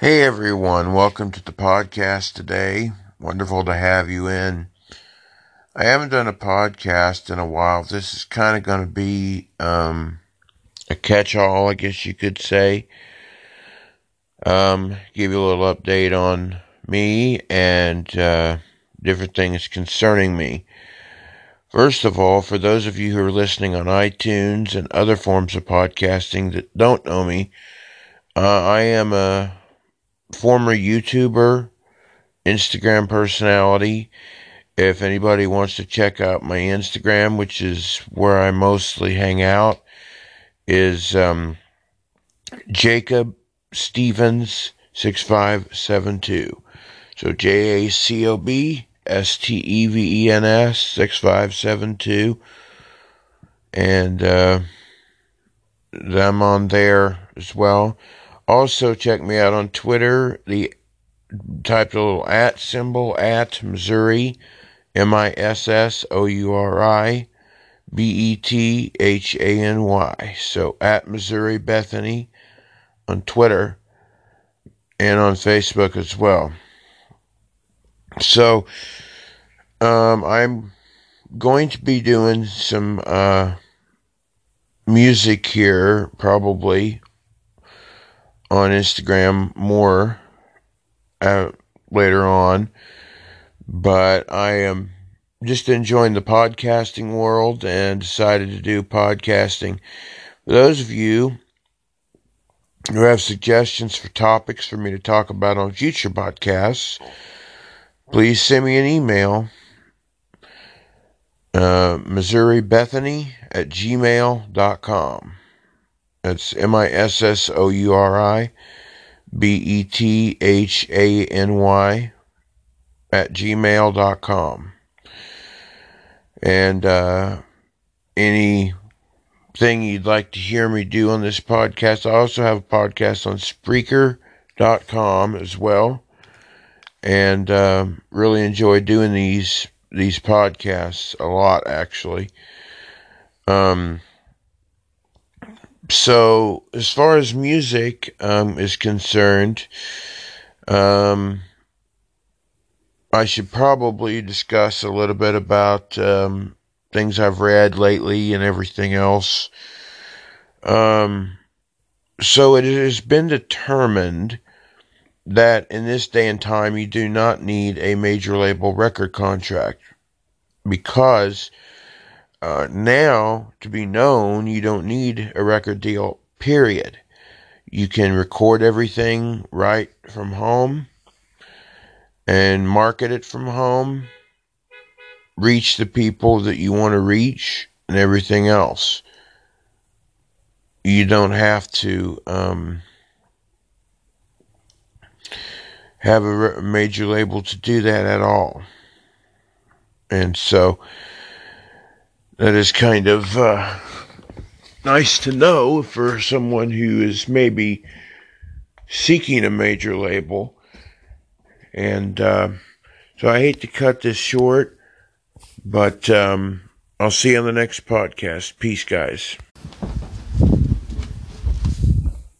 Hey everyone, welcome to the podcast today. Wonderful to have you in. I haven't done a podcast in a while. This is kind of going to be um, a catch all, I guess you could say. Um, give you a little update on me and uh, different things concerning me. First of all, for those of you who are listening on iTunes and other forms of podcasting that don't know me, uh, I am a former YouTuber, Instagram personality. If anybody wants to check out my Instagram, which is where I mostly hang out, is um, Jacob Stevens six five seven two. So J A C O B S T E V E N S six five seven two, and uh, I'm on there as well. Also, check me out on Twitter. The type the little at symbol at Missouri, M I S S O U R I B E T H A N Y. So at Missouri Bethany on Twitter and on Facebook as well. So um, I'm going to be doing some uh, music here probably on Instagram more uh, later on, but I am just enjoying the podcasting world and decided to do podcasting. For those of you who have suggestions for topics for me to talk about on future podcasts, please send me an email. Uh, Missouri Bethany at gmail.com. That's M I S S O U R I B E T H A N Y at gmail.com. And uh, anything you'd like to hear me do on this podcast, I also have a podcast on Spreaker.com as well. And uh, really enjoy doing these these podcasts a lot, actually. Um, so as far as music um, is concerned, um, I should probably discuss a little bit about um, things I've read lately and everything else. Um, so it has been determined that in this day and time you do not need a major label record contract because uh, now, to be known, you don't need a record deal, period. You can record everything right from home and market it from home, reach the people that you want to reach, and everything else. You don't have to um, have a major label to do that at all. And so, that is kind of uh, nice to know for someone who is maybe seeking a major label. And uh, so I hate to cut this short, but um, I'll see you on the next podcast. Peace, guys.